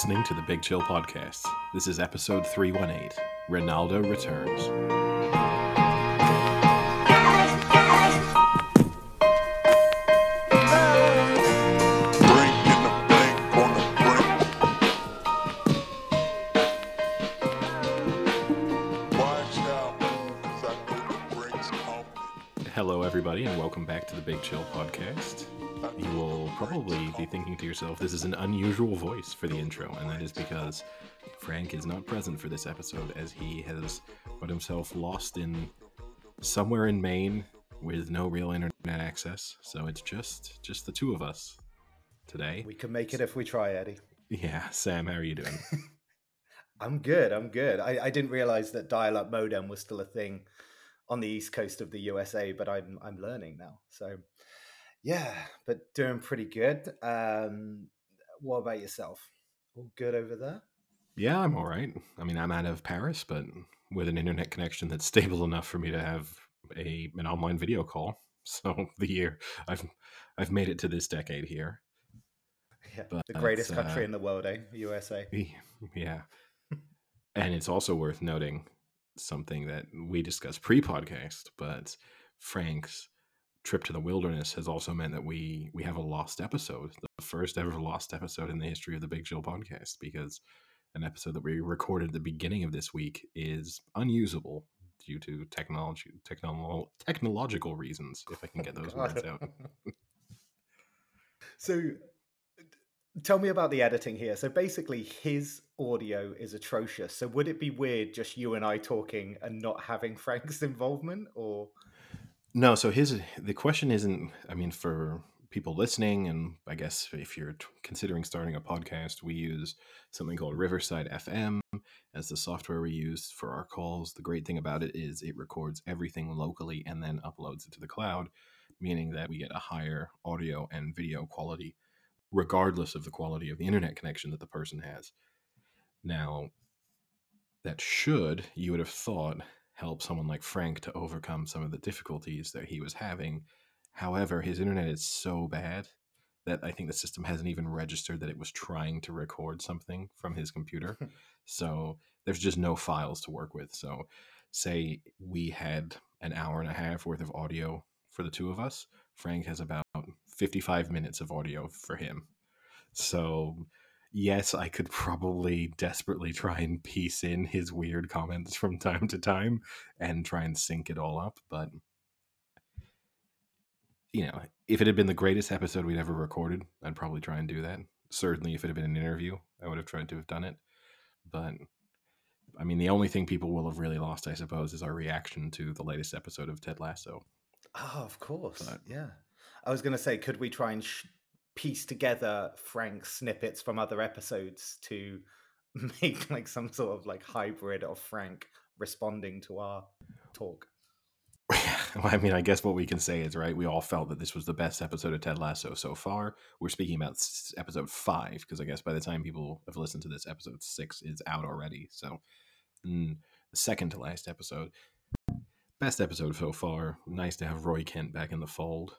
listening to the Big Chill Podcast. This is episode 318 Ronaldo Returns. Hello, everybody, and welcome back to the Big Chill Podcast. You will probably be thinking to yourself, this is an unusual voice for the intro, and that is because Frank is not present for this episode as he has got himself lost in somewhere in Maine with no real internet access. So it's just just the two of us today. We can make it if we try, Eddie. Yeah, Sam, how are you doing? I'm good. I'm good. I, I didn't realize that dial-up modem was still a thing on the east coast of the USA, but I'm I'm learning now. So yeah, but doing pretty good. Um, what about yourself? All good over there? Yeah, I'm all right. I mean, I'm out of Paris, but with an internet connection that's stable enough for me to have a an online video call. So the year I've I've made it to this decade here. Yeah, But, the greatest uh, country in the world, eh? USA. Yeah. and it's also worth noting something that we discussed pre-podcast, but Frank's trip to the wilderness has also meant that we we have a lost episode, the first ever lost episode in the history of the Big Chill podcast because an episode that we recorded at the beginning of this week is unusable due to technology technolo- technological reasons if I can get those words out. So tell me about the editing here. So basically his audio is atrocious. So would it be weird just you and I talking and not having Frank's involvement or No, so his the question isn't. I mean, for people listening, and I guess if you're t- considering starting a podcast, we use something called Riverside FM as the software we use for our calls. The great thing about it is it records everything locally and then uploads it to the cloud, meaning that we get a higher audio and video quality, regardless of the quality of the internet connection that the person has. Now, that should you would have thought help someone like Frank to overcome some of the difficulties that he was having. However, his internet is so bad that I think the system hasn't even registered that it was trying to record something from his computer. so there's just no files to work with. So, say we had an hour and a half worth of audio for the two of us, Frank has about 55 minutes of audio for him. So, yes, I could probably desperately try and piece in his weird comments from time to time and try and sync it all up. But, you know, if it had been the greatest episode we'd ever recorded, I'd probably try and do that. Certainly, if it had been an interview, I would have tried to have done it. But, I mean, the only thing people will have really lost, I suppose, is our reaction to the latest episode of Ted Lasso. Oh, of course. But- yeah. I was going to say, could we try and sh- piece together Frank's snippets from other episodes to make like some sort of like hybrid of Frank responding to our talk? I mean, I guess what we can say is, right, we all felt that this was the best episode of Ted Lasso so far. We're speaking about episode five, because I guess by the time people have listened to this, episode six is out already. So, mm, second to last episode. Best episode so far. Nice to have Roy Kent back in the fold.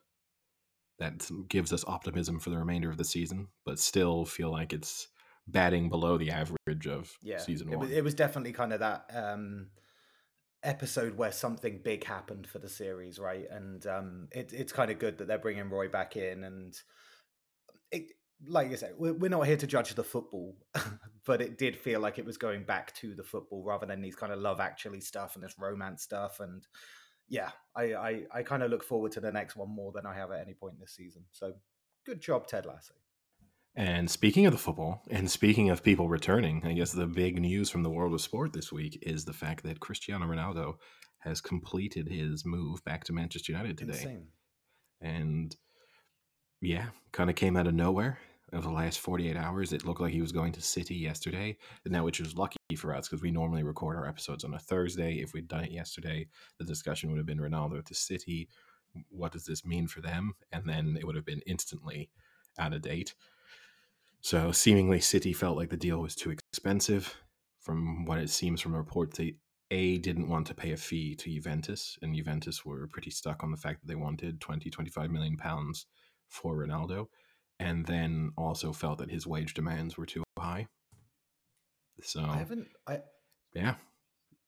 That gives us optimism for the remainder of the season, but still feel like it's batting below the average of Yeah. season it, one. was, it was definitely kind of that um, episode where something big happened for the series, right? And um, it, it's kind of good that they're bringing Roy back in. And it, like you said, we're, we're not here to judge the football, but it did feel like it was going back to the football rather than these kind of love actually stuff and this romance stuff. And yeah, I, I, I kind of look forward to the next one more than I have at any point this season. So good job, Ted Lasso. And speaking of the football, and speaking of people returning, I guess the big news from the world of sport this week is the fact that Cristiano Ronaldo has completed his move back to Manchester United today. Insane. And yeah, kind of came out of nowhere. Over the last 48 hours, it looked like he was going to City yesterday. Now, which was lucky for us because we normally record our episodes on a Thursday. If we'd done it yesterday, the discussion would have been Ronaldo to City. What does this mean for them? And then it would have been instantly out of date. So seemingly, City felt like the deal was too expensive. From what it seems from reports, they a didn't want to pay a fee to Juventus, and Juventus were pretty stuck on the fact that they wanted 20, 25 million pounds for Ronaldo, and then also felt that his wage demands were too high. So I haven't. I yeah,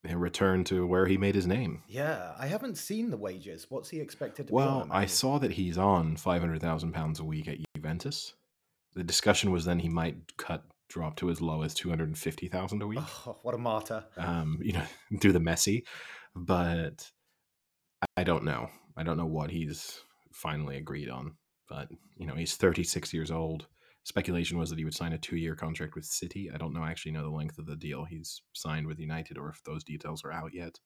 And returned to where he made his name. yeah, I haven't seen the wages. What's he expected to be? Well, I saw that he's on five hundred thousand pounds a week at Juventus. The discussion was then he might cut drop to as low as two hundred and fifty thousand a week. Oh, what a martyr! Um, you know, do the messy, but I don't know. I don't know what he's finally agreed on. But you know, he's thirty six years old. Speculation was that he would sign a two year contract with City. I don't know actually know the length of the deal he's signed with United or if those details are out yet.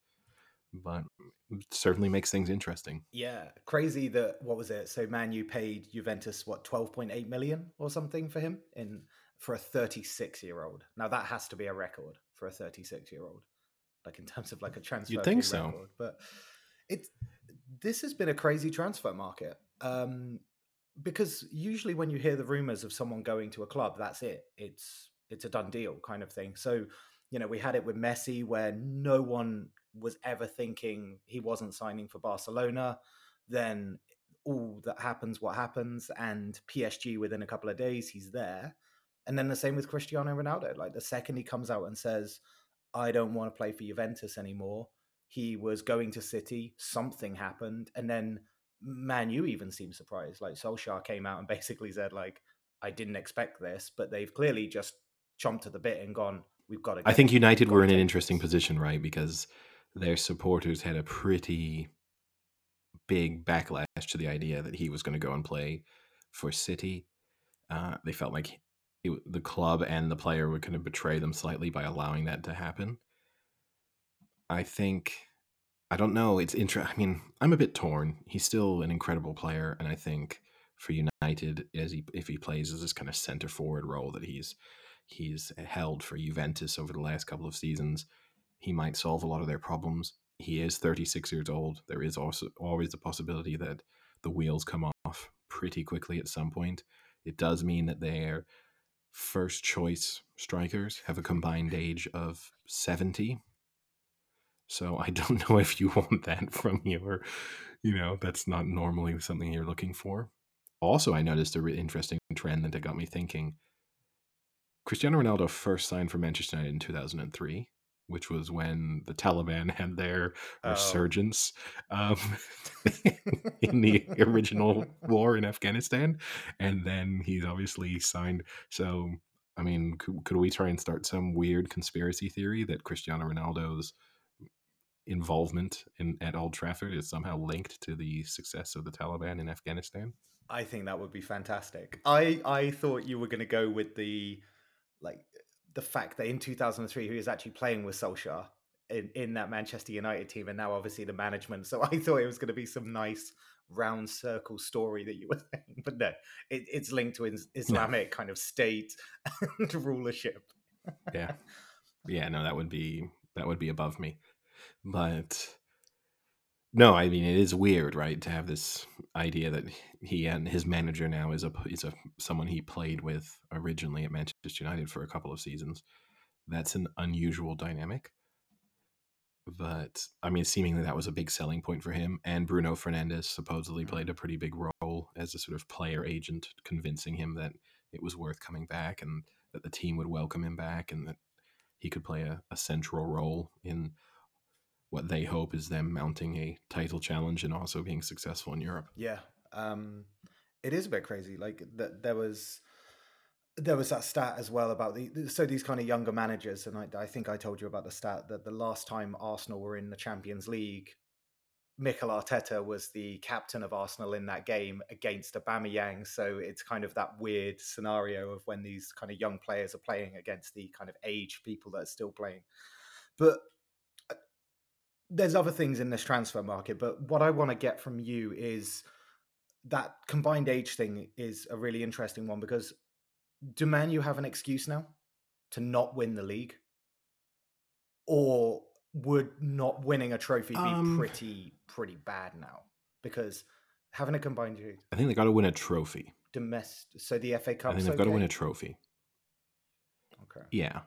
But it certainly makes things interesting. Yeah, crazy that what was it? So Man U paid Juventus what twelve point eight million or something for him in for a thirty six year old. Now that has to be a record for a thirty six year old, like in terms of like a transfer. You think so. record. But it this has been a crazy transfer market. Um, because usually when you hear the rumors of someone going to a club, that's it. It's it's a done deal kind of thing. So, you know, we had it with Messi where no one was ever thinking he wasn't signing for Barcelona. Then all that happens, what happens, and PSG within a couple of days, he's there. And then the same with Cristiano Ronaldo. Like the second he comes out and says, I don't want to play for Juventus anymore, he was going to City, something happened, and then Man U even seemed surprised. Like Solskjaer came out and basically said, like, I didn't expect this, but they've clearly just chomped at the bit and gone, we've got to. I think United were in an interesting position, right? Because their supporters had a pretty big backlash to the idea that he was going to go and play for City. Uh, they felt like it, the club and the player would kind of betray them slightly by allowing that to happen. I think, I don't know. It's interesting. I mean, I'm a bit torn. He's still an incredible player, and I think for United, as he if he plays as this kind of center forward role that he's he's held for Juventus over the last couple of seasons, he might solve a lot of their problems. He is 36 years old. There is also always the possibility that the wheels come off pretty quickly at some point. It does mean that their first choice strikers have a combined age of 70. So I don't know if you want that from your, you know, that's not normally something you're looking for. Also, I noticed a really interesting trend that got me thinking. Cristiano Ronaldo first signed for Manchester United in 2003, which was when the Taliban had their Oh. resurgence um, in the original war in Afghanistan. And then he's obviously signed. So, I mean, could, could we try and start some weird conspiracy theory that Cristiano Ronaldo's involvement in at Old Trafford is somehow linked to the success of the Taliban in Afghanistan? I think that would be fantastic. I I thought you were going to go with the like the fact that in 2003 he was actually playing with Solskjaer in, in that Manchester United team, and now obviously the management. So I thought it was going to be some nice round circle story that you were saying, but no, it, it's linked to Islamic kind of state and rulership. Yeah. Yeah, no, that would be that would be above me. But no, I mean it is weird, right, to have this idea that he and his manager now is a is a someone he played with originally at Manchester United for a couple of seasons. That's an unusual dynamic. But I mean, seemingly that was a big selling point for him. And Bruno Fernandes supposedly mm. played a pretty big role as a sort of player agent, convincing him that it was worth coming back and that the team would welcome him back and that he could play a, a central role in what they hope is them mounting a title challenge and also being successful in Europe. Yeah, um, it is a bit crazy. Like that, there was there was that stat as well about the so these kind of younger managers, and I, I think I told you about the stat that the last time Arsenal were in the Champions League, Mikel Arteta was the captain of Arsenal in that game against Aubameyang. So it's kind of that weird scenario of when these kind of young players are playing against the kind of age people that are still playing. But there's other things in this transfer market. But what I want to get from you is that combined age thing is a really interesting one because do Man U have an excuse now to not win the league? Or would not winning a trophy be Um, pretty pretty bad now? Because having a combined age I think they got to win a trophy. domestic so the FA Cup. I Cup. think they've got to win a trophy. Okay. Yeah.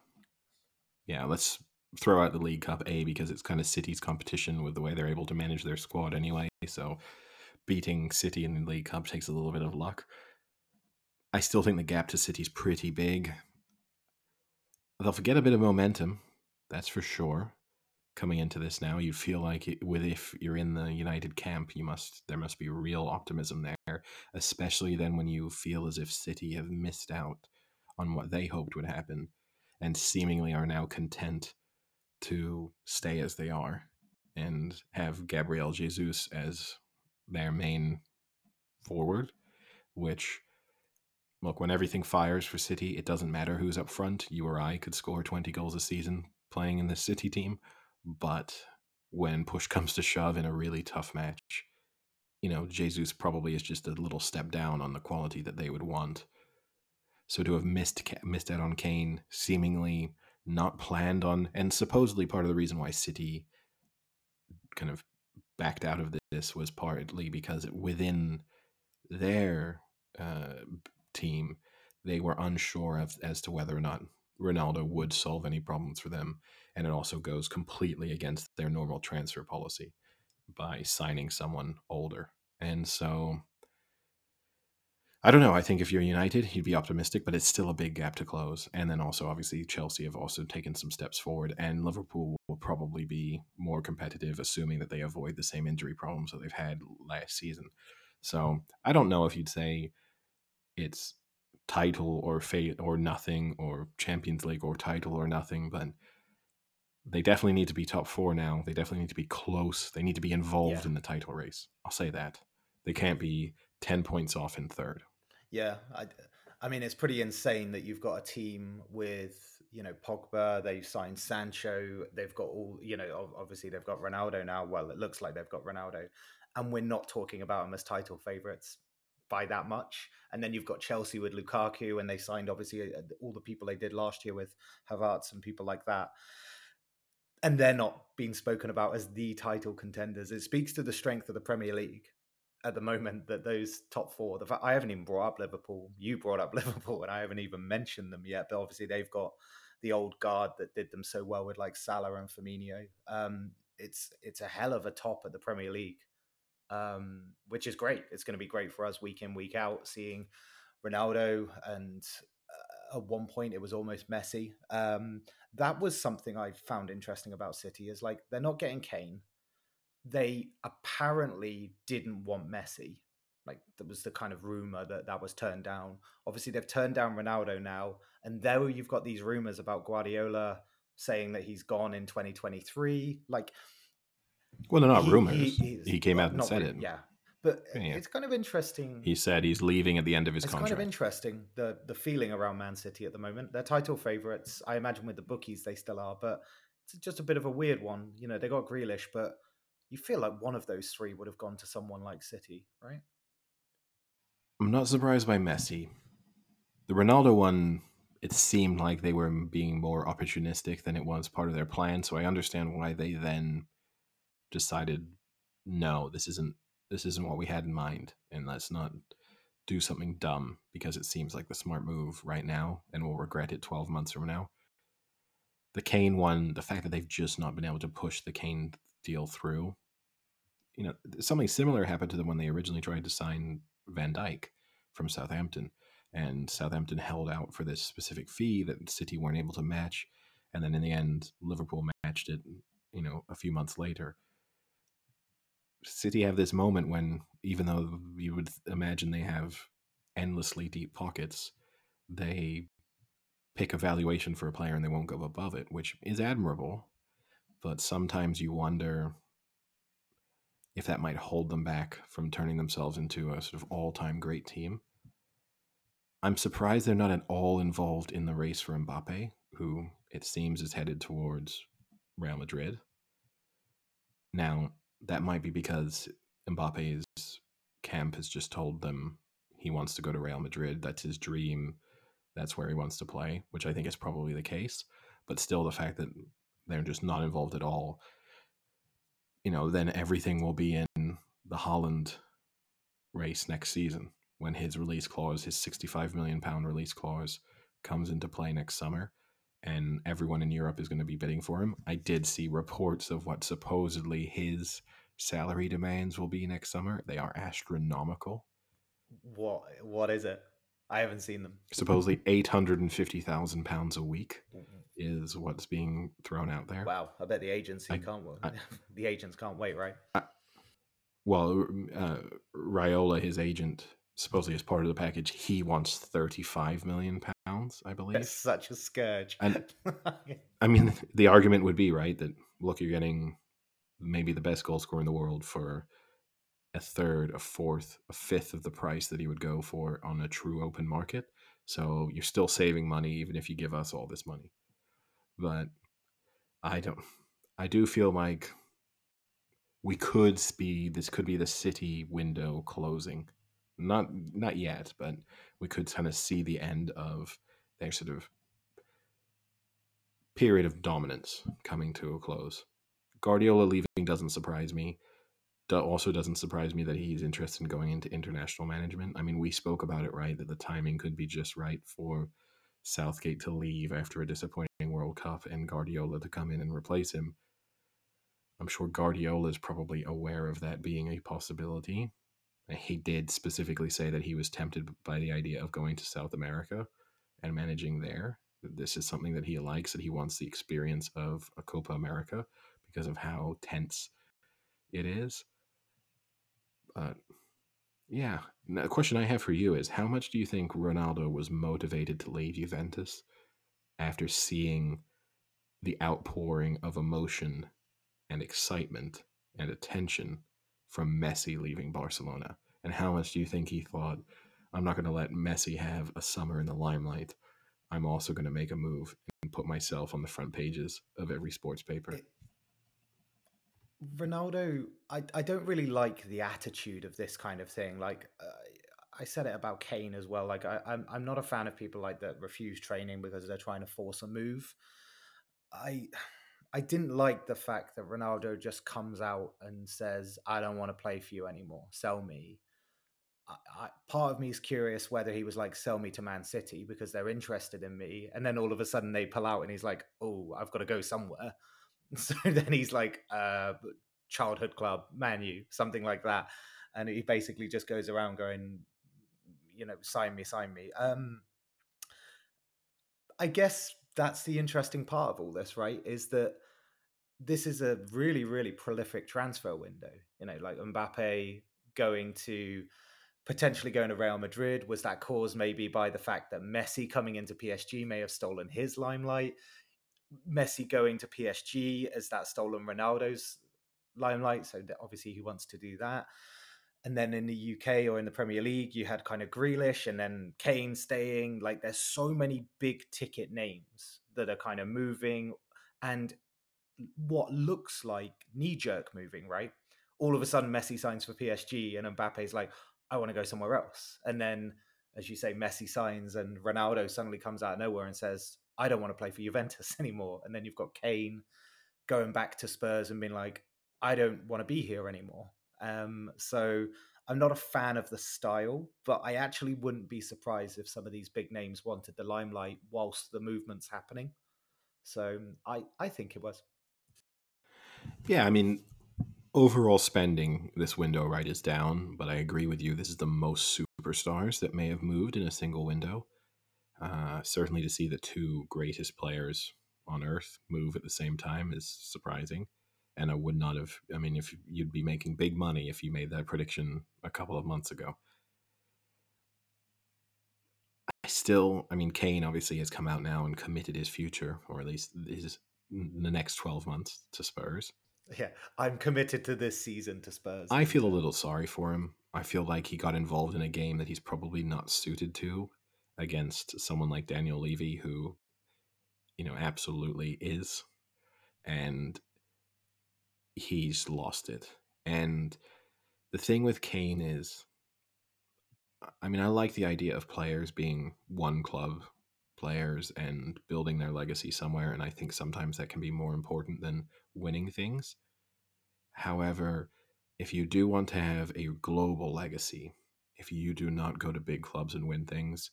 Yeah, let's throw out the League Cup A because it's kind of City's competition with the way they're able to manage their squad anyway. So beating City in the League Cup takes a little bit of luck. I still think the gap to City's pretty big. they'll forget a bit of momentum, that's for sure. Coming into this now, you feel like it, with if you're in the United camp, you must there must be real optimism there, especially then when you feel as if City have missed out on what they hoped would happen, and seemingly are now content to stay as they are and have Gabriel Jesus as their main forward, which look, when everything fires for City, it doesn't matter who's up front. You or I could score 20 goals a season playing in the City team. But when push comes to shove in a really tough match, you know, Jesus probably is just a little step down on the quality that they would want. So to have missed missed out on Kane, seemingly not planned on, and supposedly part of the reason why City kind of backed out of this was partly because within their uh, team, they were unsure of, as to whether or not Ronaldo would solve any problems for them. And it also goes completely against their normal transfer policy by signing someone older. And so I don't know. I think if you're United, you'd be optimistic, but it's still a big gap to close. And then also, obviously, Chelsea have also taken some steps forward, and Liverpool will probably be more competitive, assuming that they avoid the same injury problems that they've had last season. So I don't know if you'd say it's title or fate or nothing or Champions League or title or nothing, but they definitely need to be top four now. They definitely need to be close. They need to be involved Yeah. in the title race. I'll say that. They can't be 10 points off in third. Yeah, I, I mean, it's pretty insane that you've got a team with you know Pogba. They've signed Sancho. They've got all you know. Obviously, they've got Ronaldo now. Well, it looks like they've got Ronaldo, and we're not talking about them as title favourites by that much. And then you've got Chelsea with Lukaku, and they signed obviously uh, all the people they did last year with Havertz and people like that. And they're not being spoken about as the title contenders. It speaks to the strength of the Premier League at the moment that those top four, the fact I haven't even brought up Liverpool. You brought up Liverpool, and I haven't even mentioned them yet. But obviously, they've got the old guard that did them so well with like Salah and Firmino. Um, it's it's a hell of a top at the Premier League, um, which is great. It's going to be great for us week in week out, seeing Ronaldo and uh, at one point it was almost Messi. Um, that was something I found interesting about City is like they're not getting Kane. They apparently didn't want Messi. Like there was the kind of rumor that that was turned down. Obviously, they've turned down Ronaldo now, and there you've got these rumors about Guardiola saying that he's gone in 2023. Like, Well, they're not he- rumors. he- He, came well, out and said ru- it. Yeah, but Yeah, it's kind of interesting. He said he's leaving at the end of his It's contract. It's kind of interesting the the feeling around Man City at the moment. They're title favourites. I imagine with the bookies they still are, but it's just a bit of a weird one. You know, they got Grealish, but you feel like one of those three would have gone to someone like City, right? I'm not surprised by Messi. The Ronaldo one, it seemed like they were being more opportunistic than it was part of their plan. So I understand why they then decided, no, this isn't this isn't what we had in mind, and let's not do something dumb because it seems like the smart move right now, and we'll regret it 12 months from now. The Kane one, the fact that they've just not been able to push the Kane deal through, you know, something similar happened to them when they originally tried to sign Van Dijk from Southampton, and Southampton held out for this specific fee that City weren't able to match, and then in the end, Liverpool matched it. You know, a few months later, City have this moment when, even though you would imagine they have endlessly deep pockets, they pick a valuation for a player and they won't go above it, which is admirable. But sometimes you wonder if that might hold them back from turning themselves into a sort of all time great team. I'm surprised they're not at all involved in the race for Mbappe, who it seems is headed towards Real Madrid. Now, that might be because Mbappe's camp has just told them he wants to go to Real Madrid. That's his dream. That's where he wants to play, which I think is probably the case. But still, the fact that they're just not involved at all, you know, then everything will be in the Haaland race next season when his release clause, his 65 million pound release clause, comes into play next summer. And everyone in Europe is going to be bidding for him. I did see reports of what supposedly his salary demands will be next summer. They are astronomical. What what is it? I haven't seen them. Supposedly eight hundred and fifty thousand pounds a week is what's being thrown out there. Wow, I bet the agency I- can't. wait. I- the agents can't wait, right? Well, uh, Raiola, his agent, supposedly as part of the package, he wants thirty-five million pounds, I believe. That's such a scourge. And- I mean, the argument would be right that look, you're getting maybe the best goal scorer in the world for a third, a fourth, a fifth of the price that he would go for on a true open market. So you're still saving money, even if you give us all this money. But I don't. I do feel like we could be. This could be the city window closing. Not not yet, but we could kind of see the end of their sort of period of dominance coming to a close. Guardiola leaving doesn't surprise me. Also doesn't surprise me that he's interested in going into international management. I mean, we spoke about it right that the timing could be just right for Southgate to leave after a disappointing World Cup and Guardiola to come in and replace him. I'm sure Guardiola is probably aware of that being a possibility. He did specifically say that he was tempted by the idea of going to South America and managing there. This is something that he likes, that he wants the experience of a Copa America because of how tense it is. But yeah, Now, the question I have for you is how much do you think Ronaldo was motivated to leave Juventus after seeing the outpouring of emotion and excitement and attention from Messi leaving Barcelona? And how much do you think he thought, I'm not going to let Messi have a summer in the limelight? I'm also going to make a move and put myself on the front pages of every sports paper. Ronaldo, I, I don't really like the attitude of this kind of thing. Like uh, I said it about Kane as well. Like I, I'm I'm not a fan of people like that refuse training because they're trying to force a move. I I didn't like the fact that Ronaldo just comes out and says, "I don't want to play for you anymore. Sell me." I, I, part of me is curious whether he was like, "Sell me to Man City because they're interested in me," and then all of a sudden they pull out and he's like, "Oh, I've got to go somewhere." So then he's like, uh, childhood club, Man U, something like that. And he basically just goes around going, you know, sign me, sign me. Um, I guess that's the interesting part of all this, right? Is that this is a really, really prolific transfer window. You know, like Mbappe going to potentially going to Real Madrid. Was that caused maybe by the fact that Messi coming into PSG may have stolen his limelight? Messi going to PSG as that stolen Ronaldo's limelight? So obviously he wants to do that. And then in the UK or in the Premier League, you had kind of Grealish and then Kane staying. Like there's so many big ticket names that are kind of moving and what looks like knee jerk moving, right? All of a sudden, Messi signs for PSG and Mbappe's like, I want to go somewhere else. And then, as you say, Messi signs and Ronaldo suddenly comes out of nowhere and says, I don't want to play for Juventus anymore. And then you've got Kane going back to Spurs and being like, I don't want to be here anymore. Um, so I'm not a fan of the style, but I actually wouldn't be surprised if some of these big names wanted the limelight whilst the movement's happening. So I, I think it was. Yeah, I mean, overall spending this window right is down, but I agree with you. This is the most superstars that may have moved in a single window. Uh, certainly, to see the two greatest players on earth move at the same time is surprising. And I would not have. I mean, if you'd be making big money if you made that prediction a couple of months ago. I still, I mean, Kane obviously has come out now and committed his future, or at least his the next twelve months to Spurs. Yeah, I'm committed to this season to Spurs. I feel a little sorry for him. I feel like he got involved in a game that he's probably not suited to against someone like Daniel Levy, who, you know, absolutely is. And he's lost it. And the thing with Kane is, I mean, I like the idea of players being one club players and building their legacy somewhere. And I think sometimes that can be more important than winning things. However, if you do want to have a global legacy, if you do not go to big clubs and win things,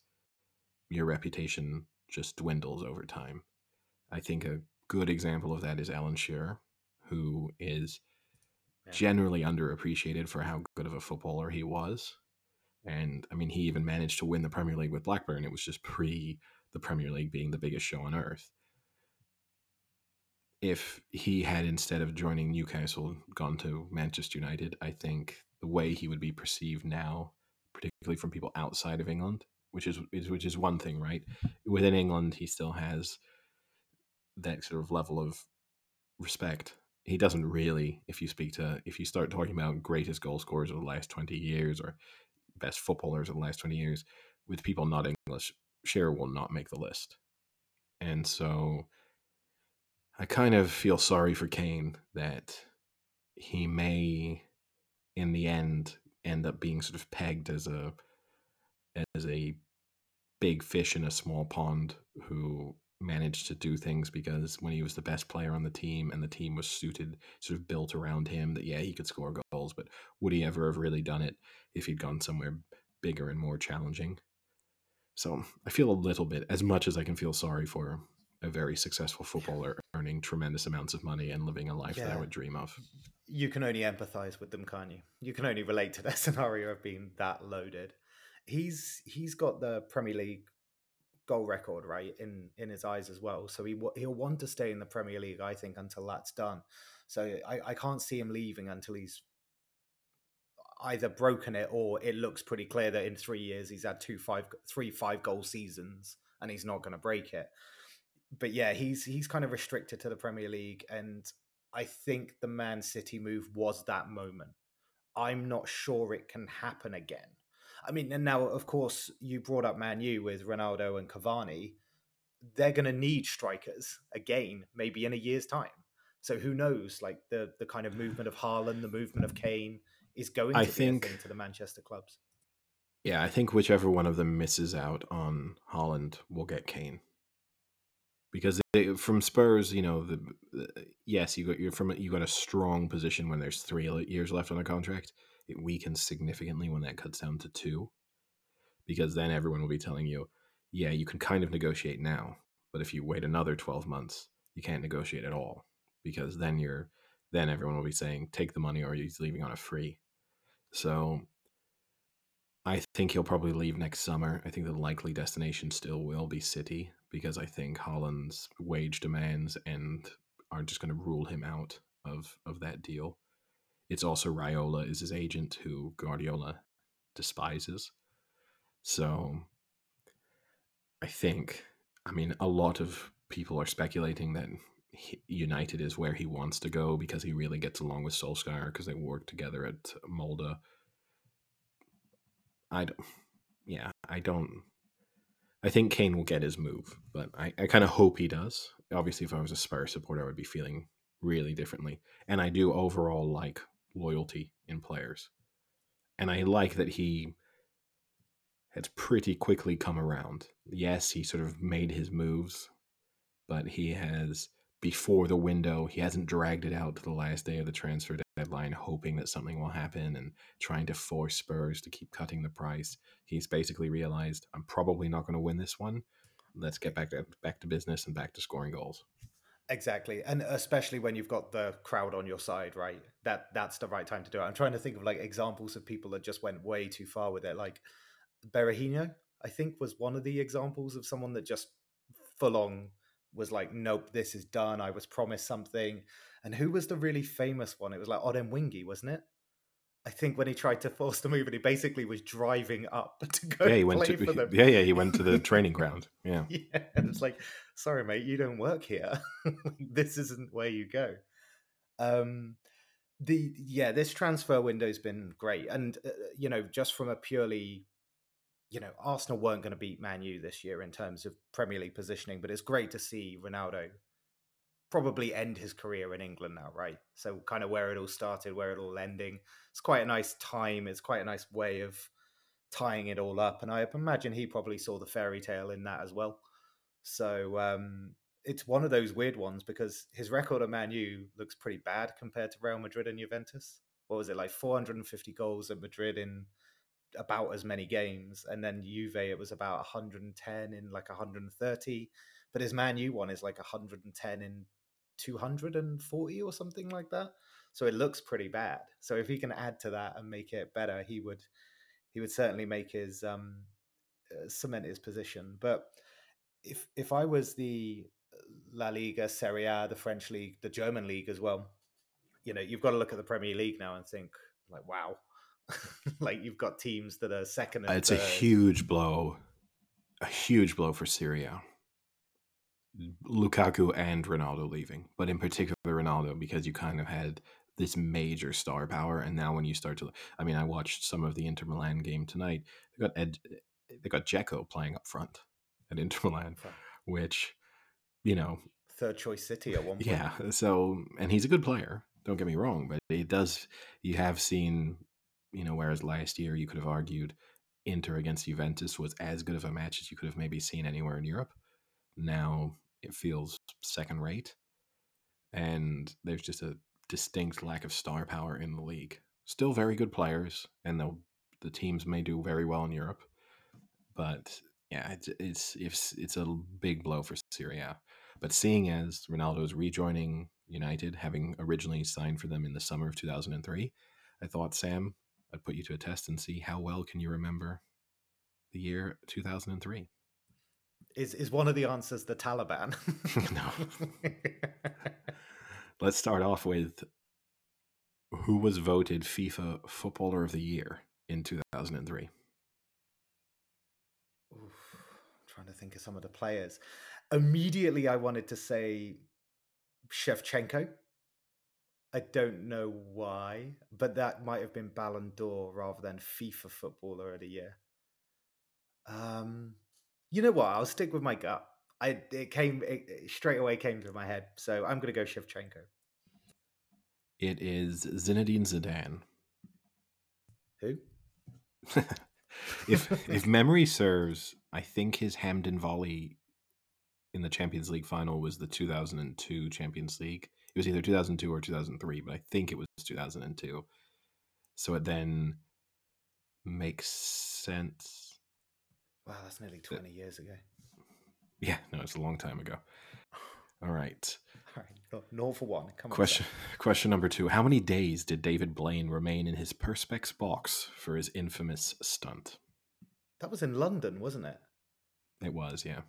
your reputation just dwindles over time. I think a good example of that is Alan Shearer, who is Yeah. generally underappreciated for how good of a footballer he was. And I mean, he even managed to win the Premier League with Blackburn. It was just pre the Premier League being the biggest show on earth. If he had, instead of joining Newcastle, gone to Manchester United, I think the way he would be perceived now, particularly from people outside of England, which is, which is one thing, right? Within England, he still has that sort of level of respect. He doesn't really, if you speak to, if you start talking about greatest goal scorers of the last 20 years or best footballers of the last 20 years, with people not English, Shearer will not make the list. And so I kind of feel sorry for Kane that he may, in the end, end up being sort of pegged as a as a big fish in a small pond who managed to do things because when he was the best player on the team and the team was suited, sort of built around him, that yeah, he could score goals, but would he ever have really done it if he'd gone somewhere bigger and more challenging? So I feel a little bit, as much as I can feel sorry for a very successful footballer earning tremendous amounts of money and living a life that I would dream of. you can only empathize with them, can't you? You can only relate to their scenario of being that loaded. He's he's got the Premier League goal record right in in his eyes as well. So he he'll want to stay in the Premier League, I think, until that's done. So I, I can't see him leaving until he's either broken it or it looks pretty clear that in three years he's had two five three five goal seasons and he's not going to break it. But yeah, he's he's kind of restricted to the Premier League, and I think the Man City move was that moment. I'm not sure it can happen again. I mean, and now of course you brought up Man U with Ronaldo and Cavani. They're going to need strikers again, maybe in a year's time. So who knows? Like the the kind of movement of Haaland, the movement of Kane is going to I be think- a thing to the Manchester clubs. Yeah, I think whichever one of them misses out on Haaland will get Kane. Because they, from Spurs, you know, the, the yes, you got you're from you got a strong position when there's three years left on a contract. It weakens significantly when that cuts down to two, because then everyone will be telling you, yeah, you can kind of negotiate now, but if you wait another twelve months, you can't negotiate at all, because then you're then everyone will be saying take the money or he's leaving on a free. So I think he'll probably leave next summer. I think the likely destination still will be City because I think Haaland's wage demands and are just going to rule him out of of that deal. It's also Raiola is his agent who Guardiola despises. So I think I mean a lot of people are speculating that United is where he wants to go because he really gets along with Solskjaer because they work together at Molde. I don't, yeah, I don't. I think Kane will get his move, but I, I kind of hope he does. Obviously, if I was a Spurs supporter, I would be feeling really differently. And I do overall like loyalty in players. And I like that he has pretty quickly come around. Yes, he sort of made his moves, but he has, before the window, he hasn't dragged it out to the last day of the transfer deadline, hoping that something will happen and trying to force Spurs to keep cutting the price. He's basically realized, I'm probably not going to win this one. Let's get back to back to business and back to scoring goals. Exactly, and especially when you've got the crowd on your side, right? That that's the right time to do it. I'm trying to think of like examples of people that just went way too far with it. Like Berahino, I think, was one of the examples of someone that just full on was like, "Nope, this is done. I was promised something." And who was the really famous one? It was like Odemwingie, wasn't it? I think when he tried to force the move, and he basically was driving up to go Yeah, he went to yeah, yeah, he went to the training ground. Yeah. Yeah, and it's like, sorry, mate, you don't work here. this isn't where you go. Um, the yeah, this transfer window's been great, and uh, you know, just from a purely, you know, Arsenal weren't going to beat Man U this year in terms of Premier League positioning, but it's great to see Ronaldo probably end his career in England now, right? So kind of where it all started, where it all ending. It's quite a nice time. It's quite a nice way of tying it all up, and I imagine he probably saw the fairy tale in that as well. So um, it's one of those weird ones because his record at Man U looks pretty bad compared to Real Madrid and Juventus. What was it like 450 goals at Madrid in about as many games, and then Juve it was about 110 in like 130, but his Man U one is like 110 in 240 or something like that. So it looks pretty bad. So if he can add to that and make it better, he would he would certainly make his um, uh, cement his position. But if if I was the uh, La Liga, Serie A, the French league, the German league as well, you know, you've got to look at the Premier League now and think like, wow, like you've got teams that are second. And It's a huge blow, a huge blow for Serie A. Lukaku and Ronaldo leaving, but in particular Ronaldo because you kind of had this major star power, and now when you start to, I mean, I watched some of the Inter Milan game tonight. They got Ed, they got Dzeko playing up front at Inter Milan, which, you know, third choice City at one point. yeah. So, and he's a good player. Don't get me wrong, but it does. You have seen, you know, whereas last year you could have argued Inter against Juventus was as good of a match as you could have maybe seen anywhere in Europe. Now it feels second rate, and there's just a distinct lack of star power in the league. Still very good players, and the the teams may do very well in Europe, but yeah, it's it's it's, it's a big blow for Serie A. But seeing as Ronaldo is rejoining United, having originally signed for them in the summer of 2003, I thought, Sam, I'd put you to a test and see how well can you remember the year 2003. Is is one of the answers the Taliban? No. Let's start off with who was voted FIFA Footballer of the Year in 2003. Oof, I'm trying to think of some of the players. Immediately, I wanted to say Shevchenko. I don't know why, but that might have been Ballon d'Or rather than FIFA Footballer of the Year. Um, you know what? I'll stick with my gut. I it came it, it straight away came to my head, so I'm going to go Shevchenko. It is Zinedine Zidane. Who? if if memory serves, I think his Hampden volley in the Champions League final was the 2002 Champions League. It was either 2002 or 2003, but I think it was 2002. So it then makes sense. Wow, that's nearly 20 years ago. Yeah, no, it's a long time ago. All right. All right, no- naught for one. Come on. Question question number 2. How many days did David Blaine remain in his perspex box for his infamous stunt? That was in London, wasn't it? It was, yeah.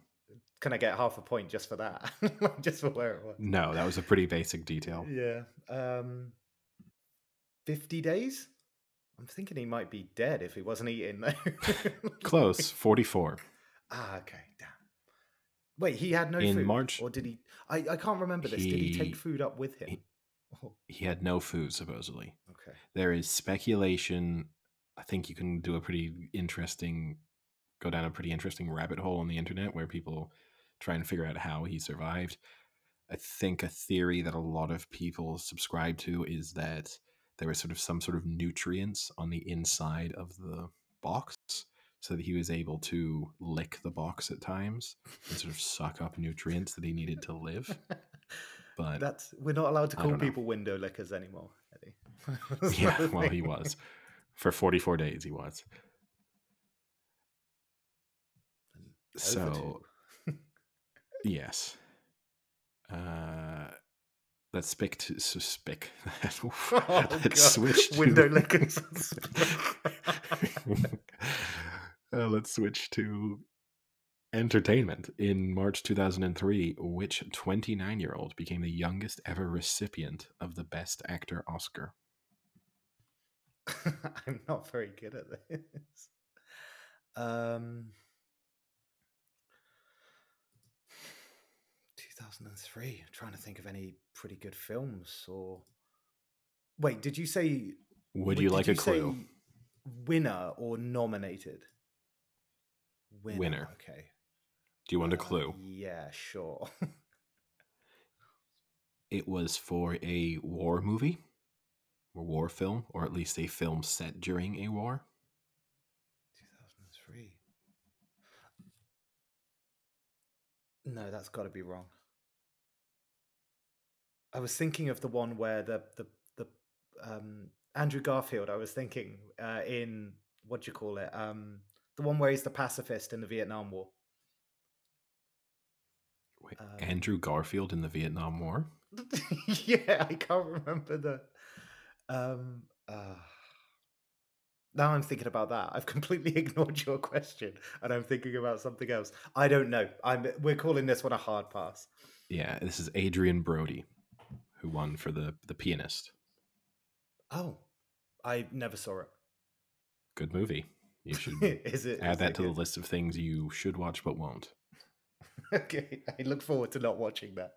Can I get half a point just for that? just for where it was. No, that was a pretty basic detail. Yeah. Um, 50 days? I'm thinking he might be dead if he wasn't eating though. Close, 44. ah, okay. Damn. Wait, he had no In food? March- Or did he? I, I can't remember this. did he He- take food up with him? he- Oh, He had no food, supposedly. okay. There is speculation. I think you can do a pretty interesting, go down a pretty interesting rabbit hole on the internet where people try and figure out how he survived. I think a theory that a lot of people subscribe to is that there was sort of some sort of nutrients on the inside of the box so that he was able to lick the box at times and sort of suck up nutrients that he needed to live. But That's we're not allowed to call don't know. people window lickers anymore. Eddie. Yeah, well, he was. For 44 days, he was. So, yes. Uh, let's spick to so spick. Oh, let's God. switch to window lickers. Uh, let's switch to entertainment. In March 2003, which 29 year old became the youngest ever recipient of the Best Actor Oscar? I'm not very good at this. Um, 2003. I'm trying to think of any pretty good films or. Wait, did you say? Would you like a clue? Winner or nominated? Winner. Okay. Do you want a Uh, clue? Yeah, sure. It was for a war movie, or war film, or at least a film set during a war. 2003. No, that's got to be wrong. I was thinking of the one where the the the um, Andrew Garfield. I was thinking uh, in what do you call it? Um, the one where he's the pacifist in the Vietnam War. Wait, Um, Andrew Garfield in the Vietnam War? yeah, I can't remember the. Um, uh, now I'm thinking about that. I've completely ignored your question, and I'm thinking about something else. I don't know. I'm. We're calling this one a hard pass. Yeah, this is Adrien Brody, who won for the the pianist. Oh, I never saw it. Good movie. You should is it? add is that it to the list of things you should watch but won't. Okay, I look forward to not watching that.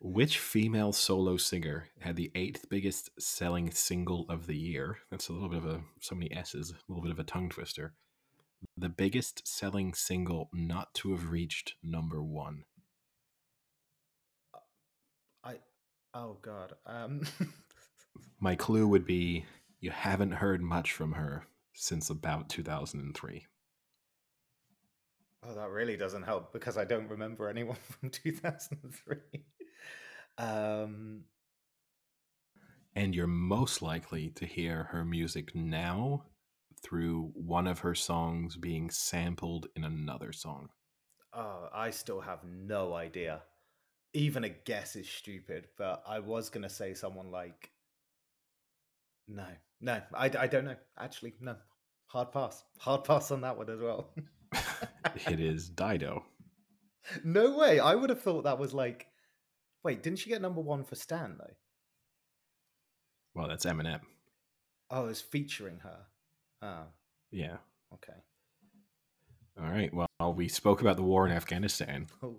Which female solo singer had the eighth biggest selling single of the year? That's a little bit of a so many S's, a little bit of a tongue twister. The biggest selling single not to have reached number one. I. Oh God. Um. My clue would be you haven't heard much from her since about 2003. oh, that really doesn't help because I don't remember anyone from 2003. Um. And you're most likely to hear her music now through one of her songs being sampled in another song. Oh, I still have no idea. Even a guess is stupid, but I was going to say someone like. No, no, I, I don't know. Actually, no. Hard pass. Hard pass on that one as well. it is Dido. no way. I would have thought that was like. Wait, didn't she get number one for Stan, though? Well, that's Eminem. Oh, it's featuring her. Oh, Yeah. okay. All right. Well, we spoke about the war in Afghanistan, Oh,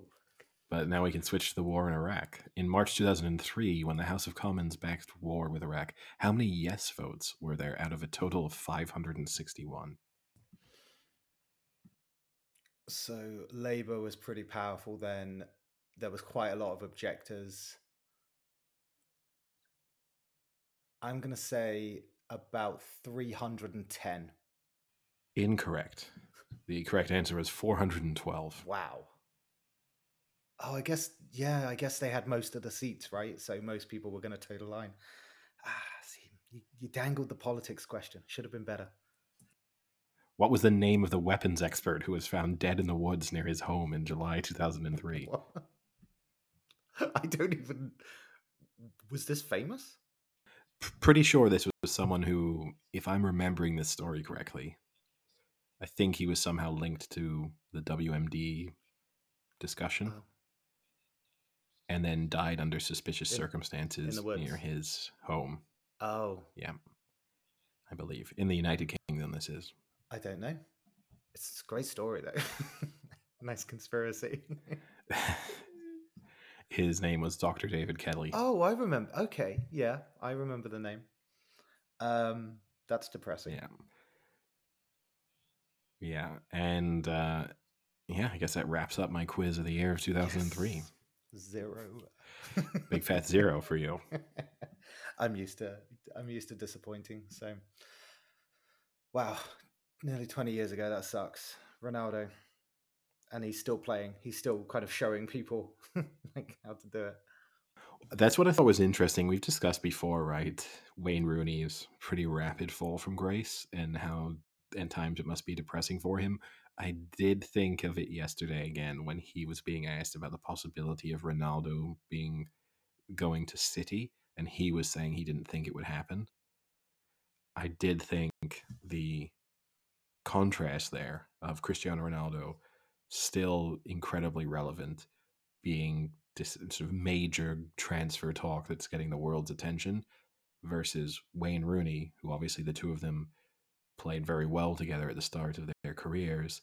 but now we can switch to the war in Iraq. In March 2003, when the House of Commons backed war with Iraq, how many yes votes were there out of a total of 561? so Labour was pretty powerful then. There was quite a lot of objectors. I'm going to say about 310. Incorrect. The correct answer was 412. Wow. Oh, I guess, yeah, I guess they had most of the seats, right? So most people were going to toe the line. Ah, see, you, you dangled the politics question. Should have been better. What was the name of the weapons expert who was found dead in the woods near his home in July 2003? I don't even. Was this famous? P- pretty sure this was someone who, if I'm remembering this story correctly, I think he was somehow linked to the WMD discussion Oh, and then died under suspicious In- circumstances woods. near his home. oh, Yeah, I believe. In the United Kingdom, this is. I don't know. It's a great story, though. nice conspiracy. his name was Dr. David Kelly. oh, I remember. Okay, yeah, I remember the name. Um, that's depressing. Yeah. Yeah. And uh, yeah, I guess that wraps up my quiz of the year of 2003. Yes. Zero. Big fat zero for you. I'm used to I'm used to disappointing. So wow, nearly 20 years ago that sucks. Ronaldo and he's still playing. He's still kind of showing people like how to do it. That's what I thought was interesting. We've discussed before, right? Wayne Rooney's pretty rapid fall from grace and how at times it must be depressing for him. I did think of it yesterday again when he was being asked about the possibility of Ronaldo being going to City and he was saying he didn't think it would happen. I did think the contrast there of Cristiano Ronaldo still incredibly relevant, being this sort of major transfer talk that's getting the world's attention, versus Wayne Rooney, who obviously the two of them played very well together at the start of their careers,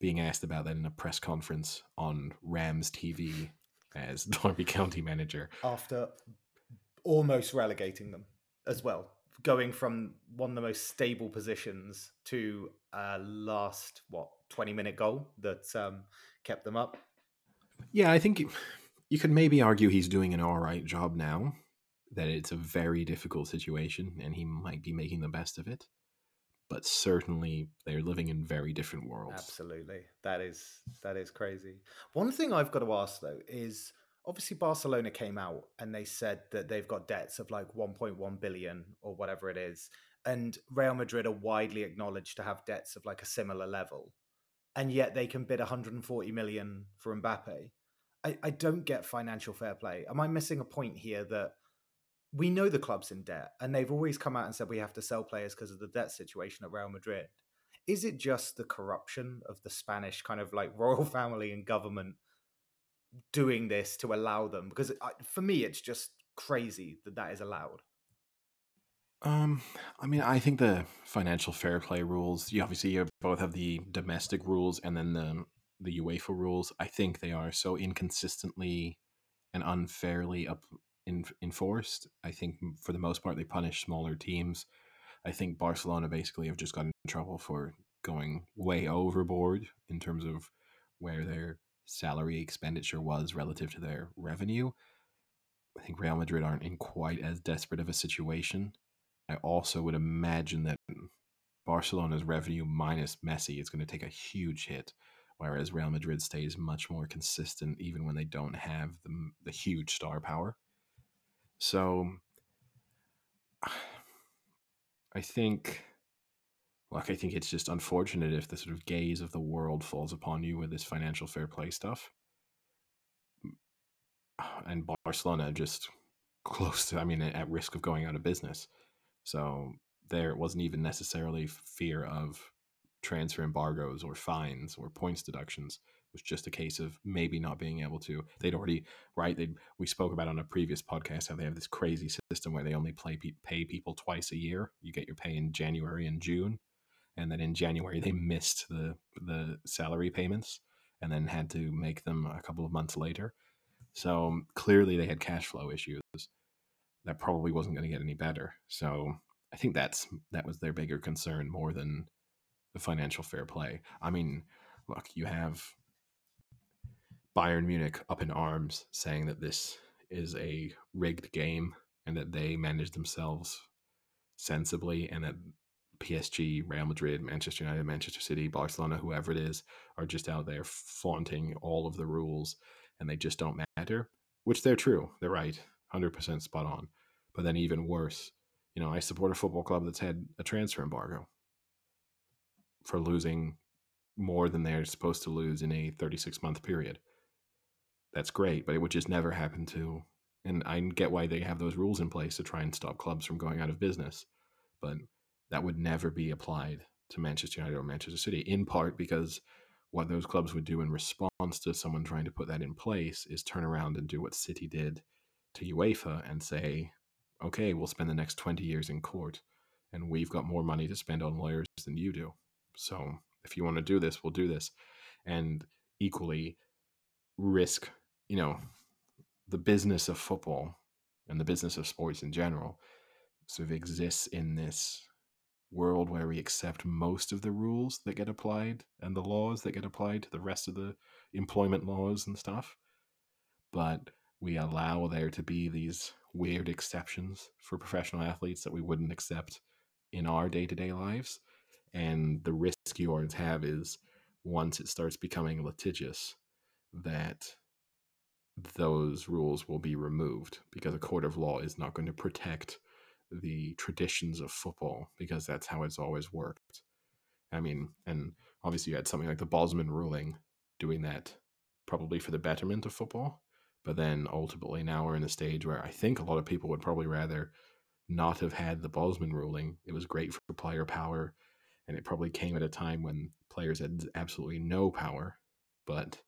being asked about that in a press conference on Rams TV as Derby County manager. After almost relegating them as well. Going from one of the most stable positions to a last what 20 minute goal that um, kept them up. Yeah, I think you could maybe argue he's doing an all right job now. That it's a very difficult situation, and he might be making the best of it. But certainly, they're living in very different worlds. Absolutely. That is that is crazy. One thing I've got to ask though is obviously Barcelona came out and they said that they've got debts of like 1.1 billion or whatever it is and Real Madrid are widely acknowledged to have debts of like a similar level and yet they can bid 140 million for Mbappe. I, I don't get financial fair play. Am I missing a point here that we know the club's in debt, and they've always come out and said we have to sell players because of the debt situation at Real Madrid. Is it just the corruption of the Spanish kind of like royal family and government doing this to allow them? Because for me, it's just crazy that that is allowed. Um, I mean, I think the financial fair play rules. You obviously you both have the domestic rules and then the the UEFA rules. I think they are so inconsistently and unfairly up in, enforced. I think for the most part they punish smaller teams. I think Barcelona basically have just gotten in trouble for going way overboard in terms of where their salary expenditure was relative to their revenue. I think Real Madrid aren't in quite as desperate of a situation. I also would imagine that Barcelona's revenue minus Messi is going to take a huge hit, whereas Real Madrid stays much more consistent even when they don't have the, the huge star power. So I think like I think it's just unfortunate if the sort of gaze of the world falls upon you with this financial fair play stuff. And Barcelona just close to I mean at risk of going out of business. So there it wasn't even necessarily fear of transfer embargoes or fines or points deductions. Was just a case of maybe not being able to. They'd already right. They we spoke about on a previous podcast how they have this crazy system where they only play pay people twice a year. You get your pay in January and June, and then in January they missed the the salary payments and then had to make them a couple of months later. So um, clearly they had cash flow issues that probably wasn't going to get any better. So I think that's that was their bigger concern more than the financial fair play. I mean, look, you have Bayern Munich up in arms saying that this is a rigged game and that they manage themselves sensibly and that PSG, Real Madrid, Manchester United, Manchester City, Barcelona, whoever it is, are just out there flaunting all of the rules and they just don't matter, which they're true. They're right. 100% spot on. But then even worse, you know, I support a football club that's had a transfer embargo for losing more than they're supposed to lose in a 36 month period. That's great, but it would just never happen to. And I get why they have those rules in place to try and stop clubs from going out of business, but that would never be applied to Manchester United or Manchester City, in part because what those clubs would do in response to someone trying to put that in place is turn around and do what City did to UEFA and say, okay, we'll spend the next 20 years in court and we've got more money to spend on lawyers than you do. So if you want to do this, we'll do this. And equally risk, you know, the business of football and the business of sports in general sort of exists in this world where we accept most of the rules that get applied and the laws that get applied to the rest of the employment laws and stuff. But we allow there to be these weird exceptions for professional athletes that we wouldn't accept in our day to day lives. And the risk you always have is once it starts becoming litigious, that those rules will be removed because a court of law is not going to protect the traditions of football because that's how it's always worked. I mean, and obviously you had something like the Bosman ruling doing that probably for the betterment of football but then ultimately, now we're in a stage where I think a lot of people would probably rather not have had the Bosman ruling. It was great for player power, and it probably came at a time when players had absolutely no power. But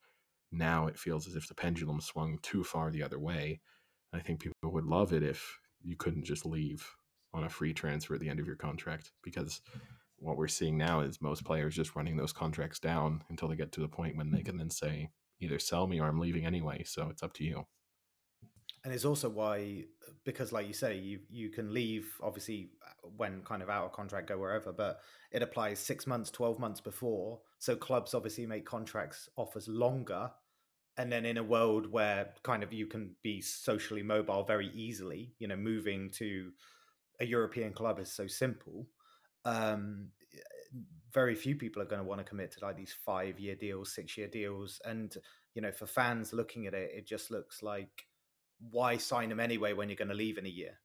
now it feels as if the pendulum swung too far the other way. I think people would love it if you couldn't just leave on a free transfer at the end of your contract because what we're seeing now is most players just running those contracts down until they get to the point when they mm-hmm. can then say, either sell me or I'm leaving anyway. So it's up to you. And it's also why, because like you say, you you can leave obviously when kind of out of contract, go wherever, but it applies six months, twelve months before. So clubs obviously make contracts offers longer, and then in a world where kind of you can be socially mobile very easily, you know, moving to a European club is so simple. Um, very few people are going to want to commit to like these five year deals, six year deals. And, you know, for fans looking at it, it just looks like why sign them anyway when you're going to leave in a year?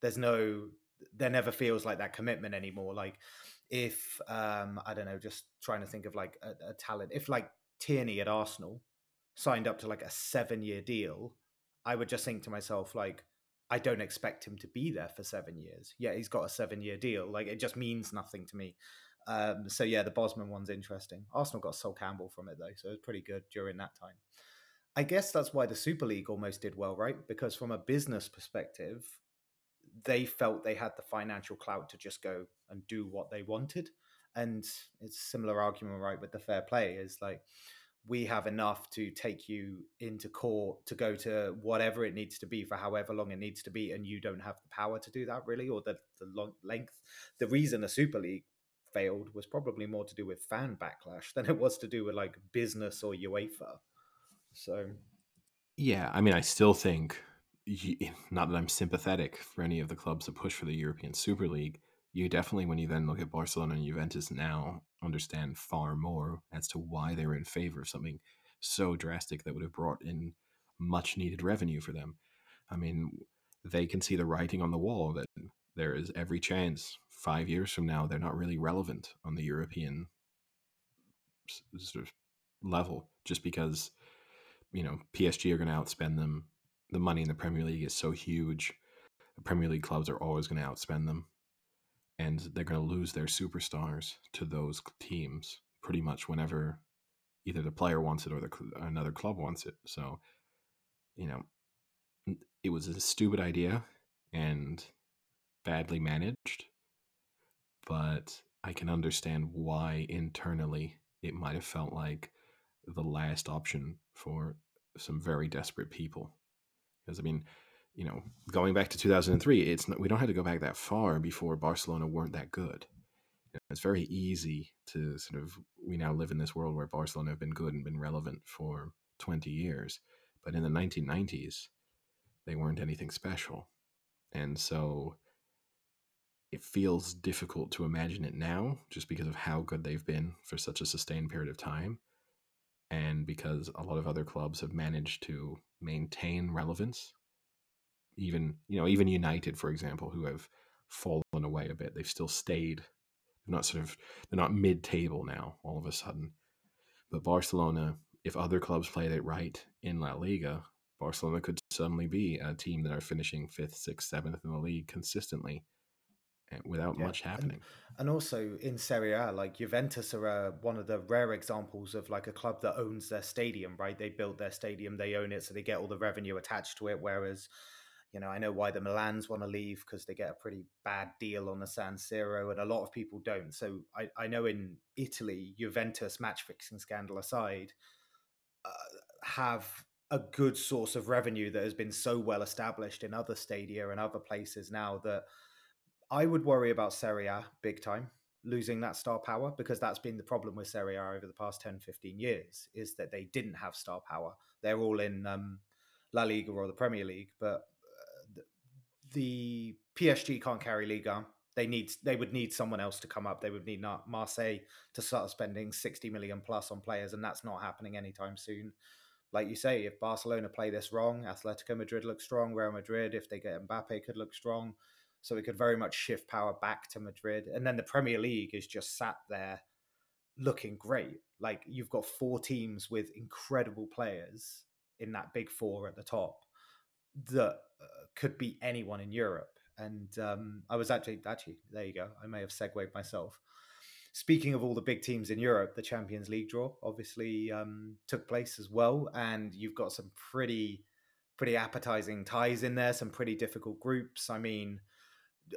There's no, there never feels like that commitment anymore. Like if, um, I don't know, just trying to think of like a, a talent, if like Tierney at Arsenal signed up to like a seven year deal, I would just think to myself, like, I don't expect him to be there for seven years. Yeah, he's got a seven year deal. Like it just means nothing to me. Um, so yeah, the Bosman one's interesting. Arsenal got Sol Campbell from it though, so it was pretty good during that time. I guess that's why the Super League almost did well, right? Because from a business perspective, they felt they had the financial clout to just go and do what they wanted. And it's similar argument, right, with the fair play is like we have enough to take you into court to go to whatever it needs to be for however long it needs to be, and you don't have the power to do that really, or the, the long length. The reason the Super League failed was probably more to do with fan backlash than it was to do with like business or UEFA. So, yeah, I mean, I still think, not that I'm sympathetic for any of the clubs that push for the European Super League, you definitely, when you then look at Barcelona and Juventus now, understand far more as to why they were in favor of something so drastic that would have brought in much needed revenue for them. I mean, they can see the writing on the wall that there is every chance five years from now they're not really relevant on the European sort of level just because you know PSG are going to outspend them. The money in the Premier League is so huge. The Premier League clubs are always going to outspend them and they're going to lose their superstars to those teams pretty much whenever either the player wants it or the another club wants it. So, you know, it was a stupid idea and badly managed, but I can understand why internally it might have felt like the last option for some very desperate people. Because I mean, you know, going back to 2003, it's not, we don't have to go back that far before Barcelona weren't that good. It's very easy to sort of we now live in this world where Barcelona have been good and been relevant for 20 years, but in the 1990s, they weren't anything special, and so it feels difficult to imagine it now just because of how good they've been for such a sustained period of time and because a lot of other clubs have managed to maintain relevance even you know even United, for example, who have fallen away a bit, they've still stayed. They're not sort of they're not mid-table now all of a sudden. But Barcelona, if other clubs played it right in La Liga, Barcelona could suddenly be a team that are finishing fifth, sixth, seventh in the league consistently eh, without yeah. much happening. And, and, also in Serie A, like Juventus are uh, one of the rare examples of like a club that owns their stadium, right? They build their stadium, they own it, so they get all the revenue attached to it. Whereas you know, I know why the Milans want to leave because they get a pretty bad deal on the San Siro, and a lot of people don't. So I, I know in Italy, Juventus match fixing scandal aside, uh, have a good source of revenue that has been so well established in other stadia and other places now that I would worry about Serie A big time losing that star power because that's been the problem with Serie A over the past 10, 15 years is that they didn't have star power. They're all in um, La Liga or the Premier League, but the PSG can't carry Liga. They need they would need someone else to come up. They would need Marseille to start spending sixty million plus on players, and that's not happening anytime soon. Like you say, if Barcelona play this wrong, Atletico Madrid looks strong. Real Madrid, if they get Mbappe, could look strong. So it could very much shift power back to Madrid, and then the Premier League is just sat there looking great. Like you've got four teams with incredible players in that big four at the top that could be anyone in Europe. And um, I was actually actually there you go. I may have segued myself. Speaking of all the big teams in Europe, the Champions League draw obviously um, took place as well, and you've got some pretty pretty appetizing ties in there. Some pretty difficult groups. I mean,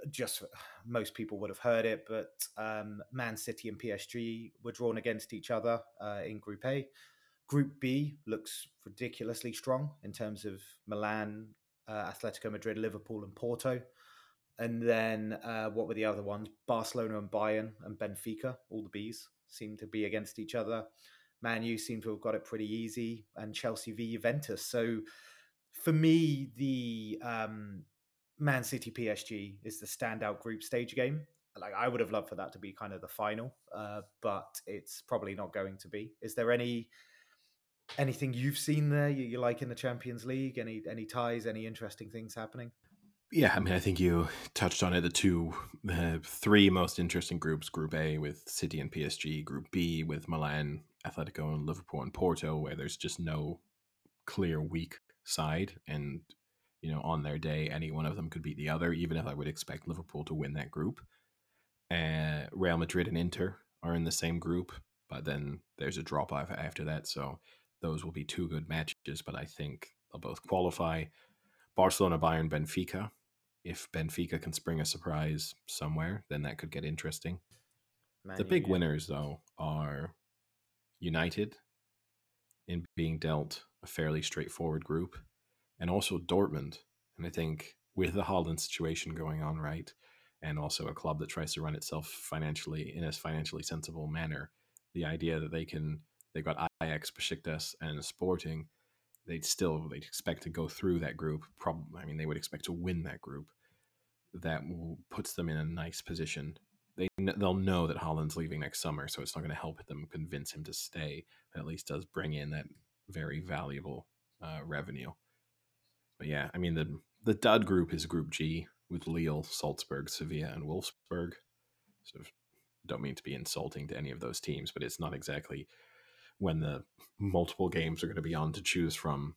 just most people would have heard it, but um, Man City and PSG were drawn against each other uh, in Group A. Group B looks ridiculously strong in terms of Milan, uh, Atletico Madrid, Liverpool, and Porto. And then uh, what were the other ones? Barcelona and Bayern and Benfica. All the Bs seem to be against each other. Man U seem to have got it pretty easy, and Chelsea v Juventus. So for me, the um, Man City PSG is the standout group stage game. Like I would have loved for that to be kind of the final, uh, but it's probably not going to be. Is there any anything you've seen there you, you like in the Champions League? Any any ties? Any interesting things happening? Yeah, I mean, I think you touched on it. The two, the three most interesting groups: Group A with City and PSG, Group B with Milan, Atletico, and Liverpool and Porto, where there's just no clear weak side, and you know, on their day, any one of them could beat the other, even if I would expect Liverpool to win that group. Uh, Real Madrid and Inter are in the same group, but then there's a drop off after that. So those will be two good matches, but I think they'll both qualify. Barcelona, Bayern, Benfica. If Benfica can spring a surprise somewhere, then that could get interesting. Man the big yeah. winners, though, are United in being dealt a fairly straightforward group, and also Dortmund. And I think with the Haaland situation going on, right, and also a club that tries to run itself financially in a financially sensible manner, the idea that they can they got Ajax, Besiktas, and Sporting, they'd still they'd expect to go through that group. Probably, I mean, they would expect to win that group. That puts them in a nice position. They they'll know that Haaland's leaving next summer, so it's not going to help them convince him to stay. But at least does bring in that very valuable uh, revenue. But yeah, I mean the the dud group is Group G with Lille, Salzburg, Sevilla, and Wolfsburg. So don't mean to be insulting to any of those teams, but it's not exactly when the multiple games are going to be on to choose from.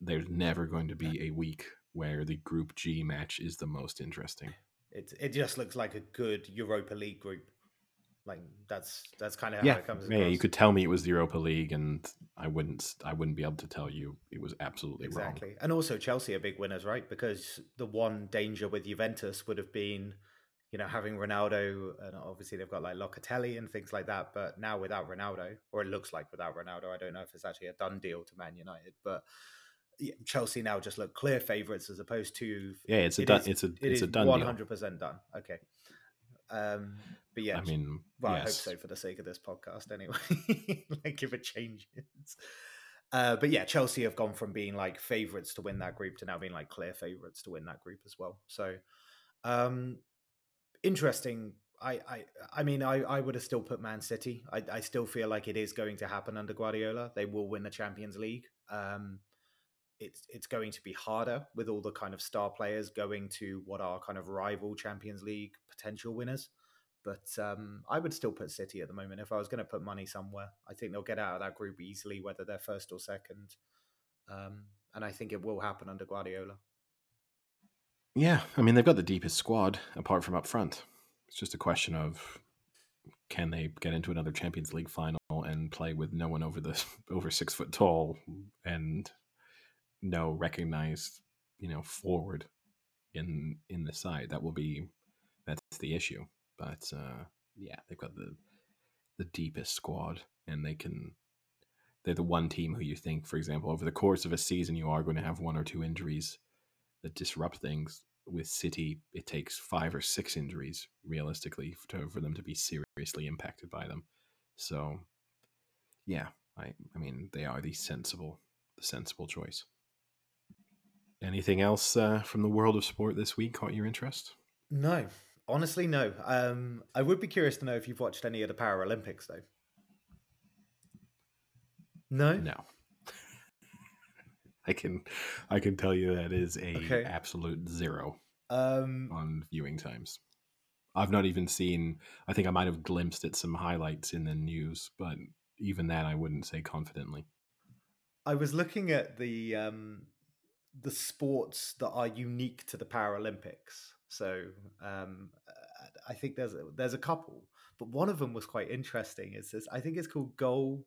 There's never going to be a week where the Group G match is the most interesting. It it just looks like a good Europa League group. Like that's that's kind of how Yeah, it comes. yeah. You could tell me it was the Europa League, and I wouldn't. I wouldn't be able to tell you it was absolutely wrong. exactly, and also Chelsea are big winners, right? Because the one danger with Juventus would have been, you know, having Ronaldo, and obviously they've got like Locatelli and things like that. But now without Ronaldo, or it looks like without Ronaldo, I don't know if it's actually a done deal to Man United, but. Yeah, Chelsea now just look clear favourites as opposed to Yeah, it's a It done. is- it's a it it's is a done one deal. hundred percent done. Okay, um, but yeah, I mean, Well, I hope so for the sake of this podcast, anyway. like if it changes. Uh, but yeah, Chelsea have gone from being like favourites to win that group to now being like clear favourites to win that group as well. So, um, interesting. I, I, I mean, I, I would have still put Man City. I, I still feel like it is going to happen under Guardiola. They will win the Champions League. Um, it's it's going to be harder with all the kind of star players going to what are kind of rival Champions League potential winners. But um, I would still put City at the moment if I was going to put money somewhere. I think they'll get out of that group easily, whether they're first or second. Um, and I think it will happen under Guardiola. Yeah, I mean they've got the deepest squad apart from up front. It's just a question of can they get into another Champions League final and play with no one over the over six foot tall and no recognized you know forward in in the side. That will be that's the issue. But uh, yeah, they've got the the deepest squad and they can. They're the one team who you think, for example, over the course of a season, you are going to have one or two injuries that disrupt things. With City, it takes five or six injuries realistically to, for them to be seriously impacted by them. So, yeah, I, I mean, they are the sensible, the sensible choice. Anything else uh, from the world of sport this week caught your interest? No, honestly, no. Um, I would be curious to know if you've watched any of the Paralympics, though. No, No. I can, I can tell you that is a Okay. absolute zero Um, on viewing times. I've not even seen. I think I might have glimpsed at some highlights in the news, but even that I wouldn't say confidently. I was looking at the um, the sports that are unique to the Paralympics. So um, I think there's a, there's a couple, but one of them was quite interesting. It's this. I think it's called goal.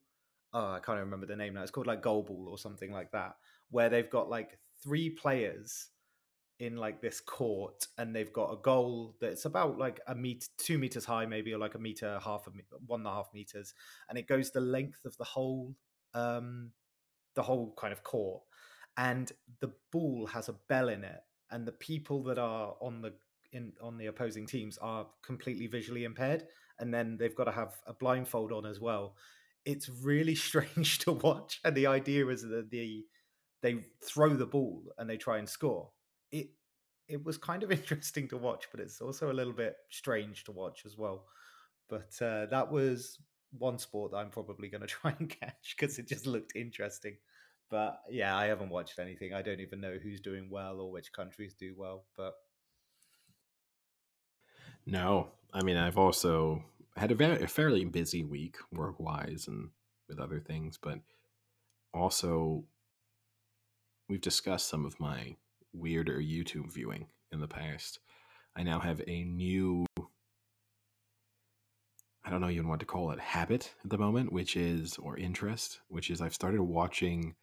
Oh, I can't even remember the name now. It's called like goal ball or something like that, where they've got like three players in like this court, and they've got a goal that's about like a meter, two meters high, maybe, or like a meter, half a one and a half meters, and it goes the length of the whole um, the whole kind of court and the ball has a bell in it and the people that are on the in on the opposing teams are completely visually impaired and then they've got to have a blindfold on as well it's really strange to watch and the idea is that the they throw the ball and they try and score it it was kind of interesting to watch but it's also a little bit strange to watch as well but uh, that was one sport that I'm probably going to try and catch because it just looked interesting. But yeah, I haven't watched anything. I don't even know who's doing well or which countries do well. But No, I mean I've also had a very a fairly busy week work wise and with other things, but also we've discussed some of my weirder YouTube viewing in the past. I now have a new I don't know even what to call it, habit at the moment, which is or interest, which is I've started watching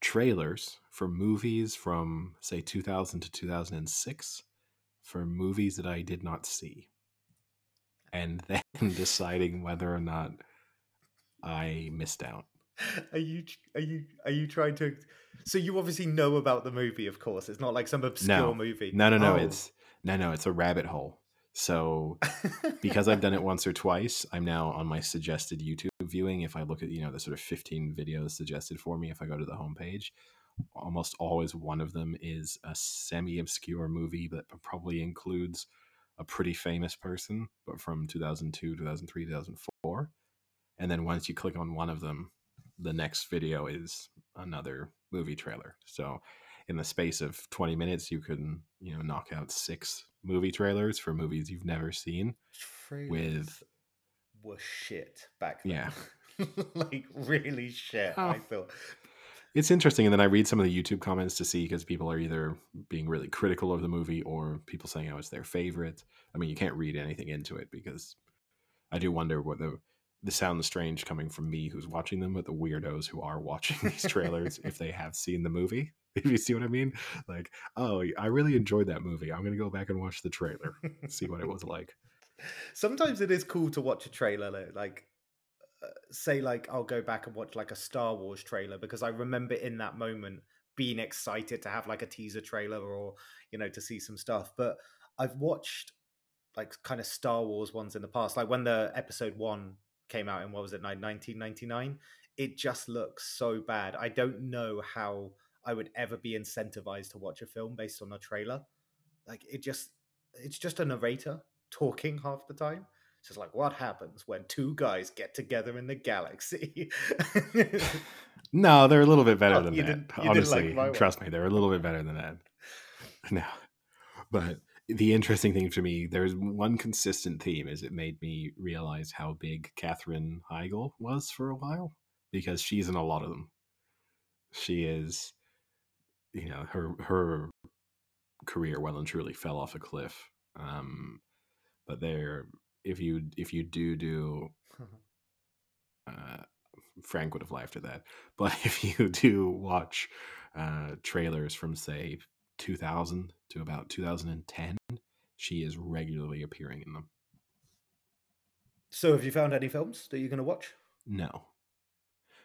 trailers for movies from say 2000 to 2006 for movies that I did not see. And then deciding whether or not I missed out. Are you are you are you trying to? So you obviously know about the movie, of course. It's not like some obscure No. movie. No, no, no, Oh. it's no, no, it's a rabbit hole. So because I've done it once or twice, I'm now on my suggested YouTube viewing. If I look at, you know, the sort of 15 videos suggested for me, if I go to the homepage, almost always one of them is a semi obscure movie that probably includes a pretty famous person, but from 2002, 2003, 2004. And then once you click on one of them, the next video is another movie trailer. So in the space of 20 minutes, you can, you know, knock out six movie trailers for movies you've never seen Trailers with were shit back then. Yeah. like really shit. Oh. I thought. It's interesting and then i read some of the youtube comments to see because people are either being really critical of the movie or people saying oh it's their favorite. I mean you can't read anything into it because i do wonder what the this sounds strange coming from me who's watching them but the weirdos who are watching these trailers if they have seen the movie if you see what i mean? Like oh i really enjoyed that movie. I'm gonna go back and watch the trailer see what it was like. Sometimes it is cool to watch a trailer, like say, like I'll go back and watch like a Star Wars trailer because I remember in that moment being excited to have like a teaser trailer or you know to see some stuff. But I've watched like kind of Star Wars ones in the past, like when the Episode One came out in what was it, nineteen ninety nine. It just looks so bad. I don't know how I would ever be incentivized to watch a film based on a trailer. Like it just, it's just a narrator talking half the time. It's just like what happens when two guys get together in the galaxy. no they're a little bit better Oh, than that didn't- you didn't like honestly one. trust me they're a little bit better than that no but the interesting thing to me there's one consistent theme is it made me realize how big Katherine Heigl was for a while because she's in a lot of them she is you know her her career well and truly fell off a cliff um but there if you if you do do uh, Frank would have laughed at that. But if you do watch uh, trailers from say 2000 to about 2010, she is regularly appearing in them. so, have you found any films that you're going to watch? No,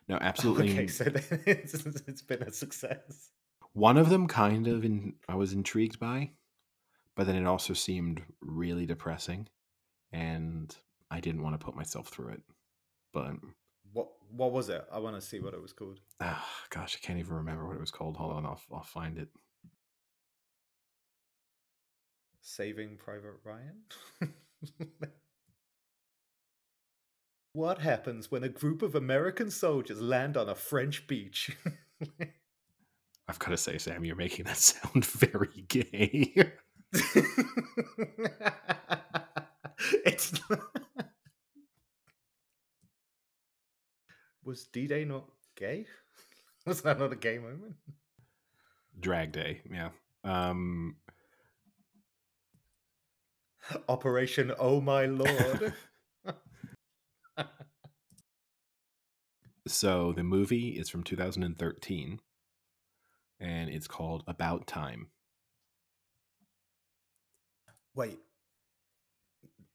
no, absolutely. Okay, so it's, it's been a success. One of them kind of in, I was intrigued by, but then it also seemed really depressing, and I didn't want to put myself through it. But What What was it? I want to see what it was called. ah, gosh, I can't even remember what it was called. Hold on, I'll I'll find it. Saving Private Ryan. what happens when a group of American soldiers land on a French beach? I've got to say, Sam, you're making that sound very gay. it's was D Day not gay? Was that not a gay moment? Drag Day, yeah. Um, Operation Oh My Lord. so the movie is from 2013, and it's called About Time. Wait.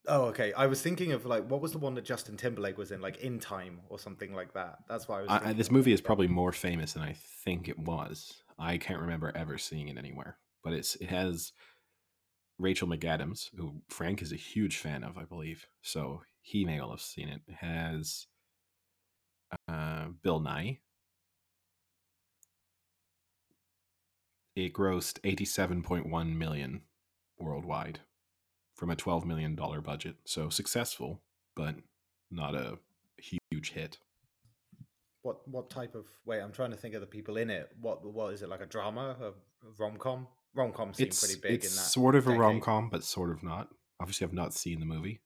Oh, okay. I was thinking of like what was the one that Justin Timberlake was in, like In Time or something like that. That's why I was. I, this movie is probably more famous than I think it was. I can't remember ever seeing it anywhere, but it's it has Rachel McAdams, who Frank is a huge fan of, I believe. So he may well have seen it. It has uh, Bill Nighy. It grossed 87.1 million worldwide from a 12 million dollar budget. So successful, but not a huge hit. What what type of? Wait, I'm trying to think of the people in it. What what is it like a drama, a rom com? Rom com seems pretty big it's in that. sort of a rom com, but sort of not. Obviously, I've not seen the movie.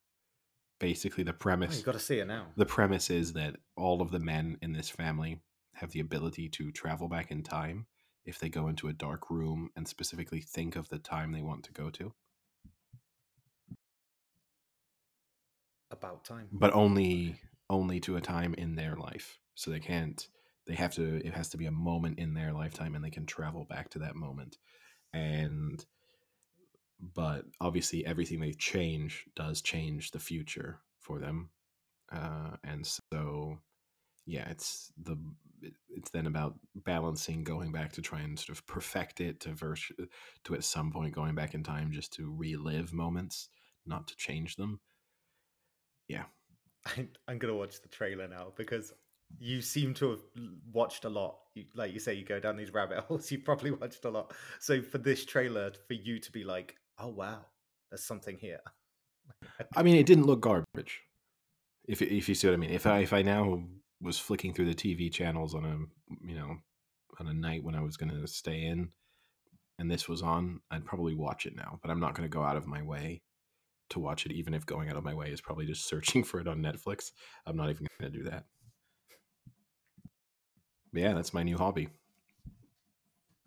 Basically, the Oh, premise you got to see it now. the premise is that all of the men in this family have the ability to travel back in time if they go into a dark room and specifically think of the time they want to go to, About time. but only only to a time in their life. So they can't. They have to. It has to be a moment in their lifetime, and they can travel back to that moment. And but obviously, everything they change does change the future for them. Uh, and so, yeah, it's the it's then about balancing going back to try and sort of perfect it to verse to at some point going back in time just to relive moments, not to change them. Yeah. I, I'm gonna watch the trailer now because you seem to have watched a lot. You, like you say, you go down these rabbit holes. You probably watched a lot. So for this trailer, for you to be like, "Oh wow, there's something here." I mean, it didn't look garbage. If if you see what I mean. If I if I now was flicking through the TV channels on a you know on a night when I was going to stay in, and this was on, I'd probably watch it now. But I'm not going to go out of my way to watch it, even if going out of my way is probably just searching for it on Netflix. I'm not even going to do that. But yeah, that's my new hobby.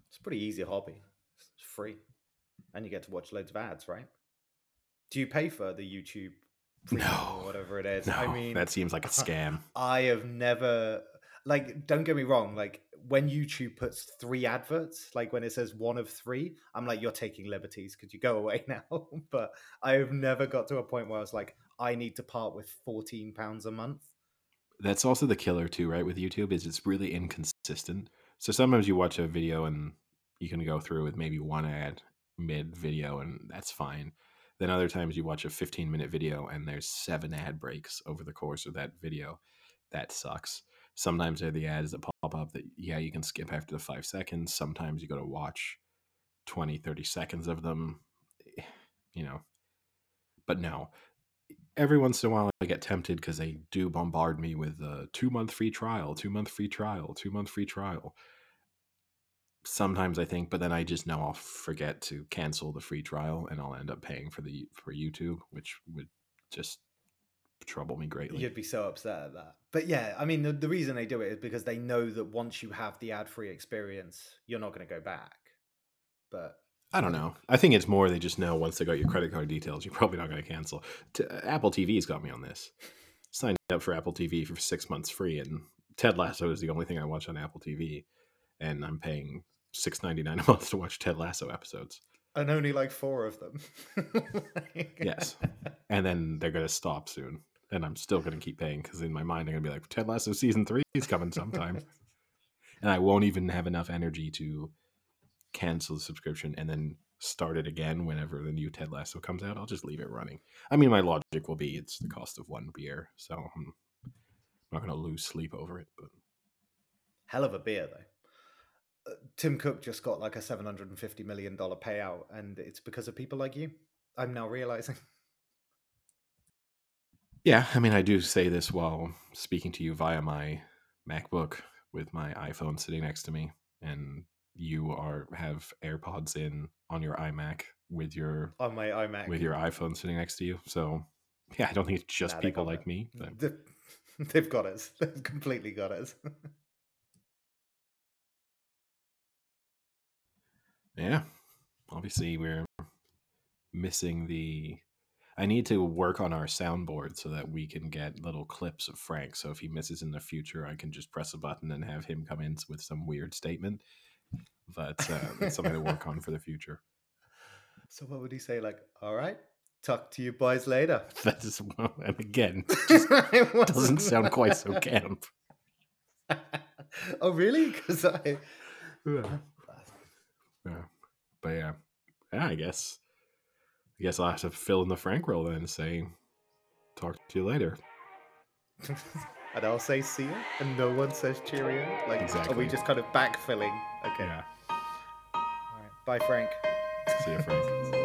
It's a pretty easy hobby. It's free, and you get to watch loads of ads, right? Do you pay for the YouTube No. or whatever it is? No, I mean, that seems like a scam. I have never like don't get me wrong, like when YouTube puts three adverts, like when it says one of three, I'm like, you're taking liberties. Could you go away now? but I have never got to a point where I was like, I need to part with fourteen pounds a month. that's also the killer too right with youtube is it's really inconsistent so sometimes you watch a video and you can go through with maybe one ad mid video and that's fine then other times you watch a 15 minute video and there's seven ad breaks over the course of that video that sucks sometimes they're the ads that pop up that yeah you can skip after the five seconds sometimes you got to watch 20 30 seconds of them eh, you know but no every once in a while I get tempted because they do bombard me with a two month free trial, two month free trial, two month free trial. Sometimes I think, but then I just know I'll forget to cancel the free trial and I'll end up paying for the for YouTube, which would just trouble me greatly. You'd be so upset at that. But yeah, I mean, the, the reason they do it is because they know that once you have the ad free experience, you're not going to go back. But I don't know. I think it's more they just know once they got your credit card details, you're probably not going to cancel. T- uh, Apple TV's got me on this. Signed up for Apple TV for six months free, and Ted Lasso is the only thing I watch on Apple TV, and I'm paying six ninety nine a month to watch Ted Lasso episodes. and only like four of them. Yes, and then they're going to stop soon, and I'm still going to keep paying because in my mind I'm going to be like, Ted Lasso season three is coming sometime, and I won't even have enough energy to cancel the subscription and then start it again whenever the new Ted Lasso comes out. I'll just leave it running. I mean, my logic will be it's the cost of one beer, so I'm not going to lose sleep over it. But Hell of a beer, though. Uh, Tim Cook just got like a $750 million payout, and it's because of people like you. I'm now realizing. Yeah, I mean, I do say this while speaking to you via my MacBook with my iPhone sitting next to me, and you are have AirPods in on your iMac with your On my iMac. with your iPhone sitting next to you. So yeah, I don't think it's just Nah, people like it. me. But They've, they've got us. They've completely got us. Yeah. Obviously, we're missing the. I need to work on our soundboard so that we can get little clips of Frank. So if he misses in the future, I can just press a button and have him come in with some weird statement. But uh, that's something to work on for the future. so what would he say? Like, all right, talk to you boys later. That is, well, and again, It doesn't sound quite so camp. oh, really? Because I. Yeah. But yeah. Yeah, I guess. I guess I'll have to fill in the Frank role then and say, talk to you later. and I'll say see ya, and no one says cheerio. Like, are we just kind of backfilling? Okay. Yeah. All right. Bye, Frank. See you, Frank.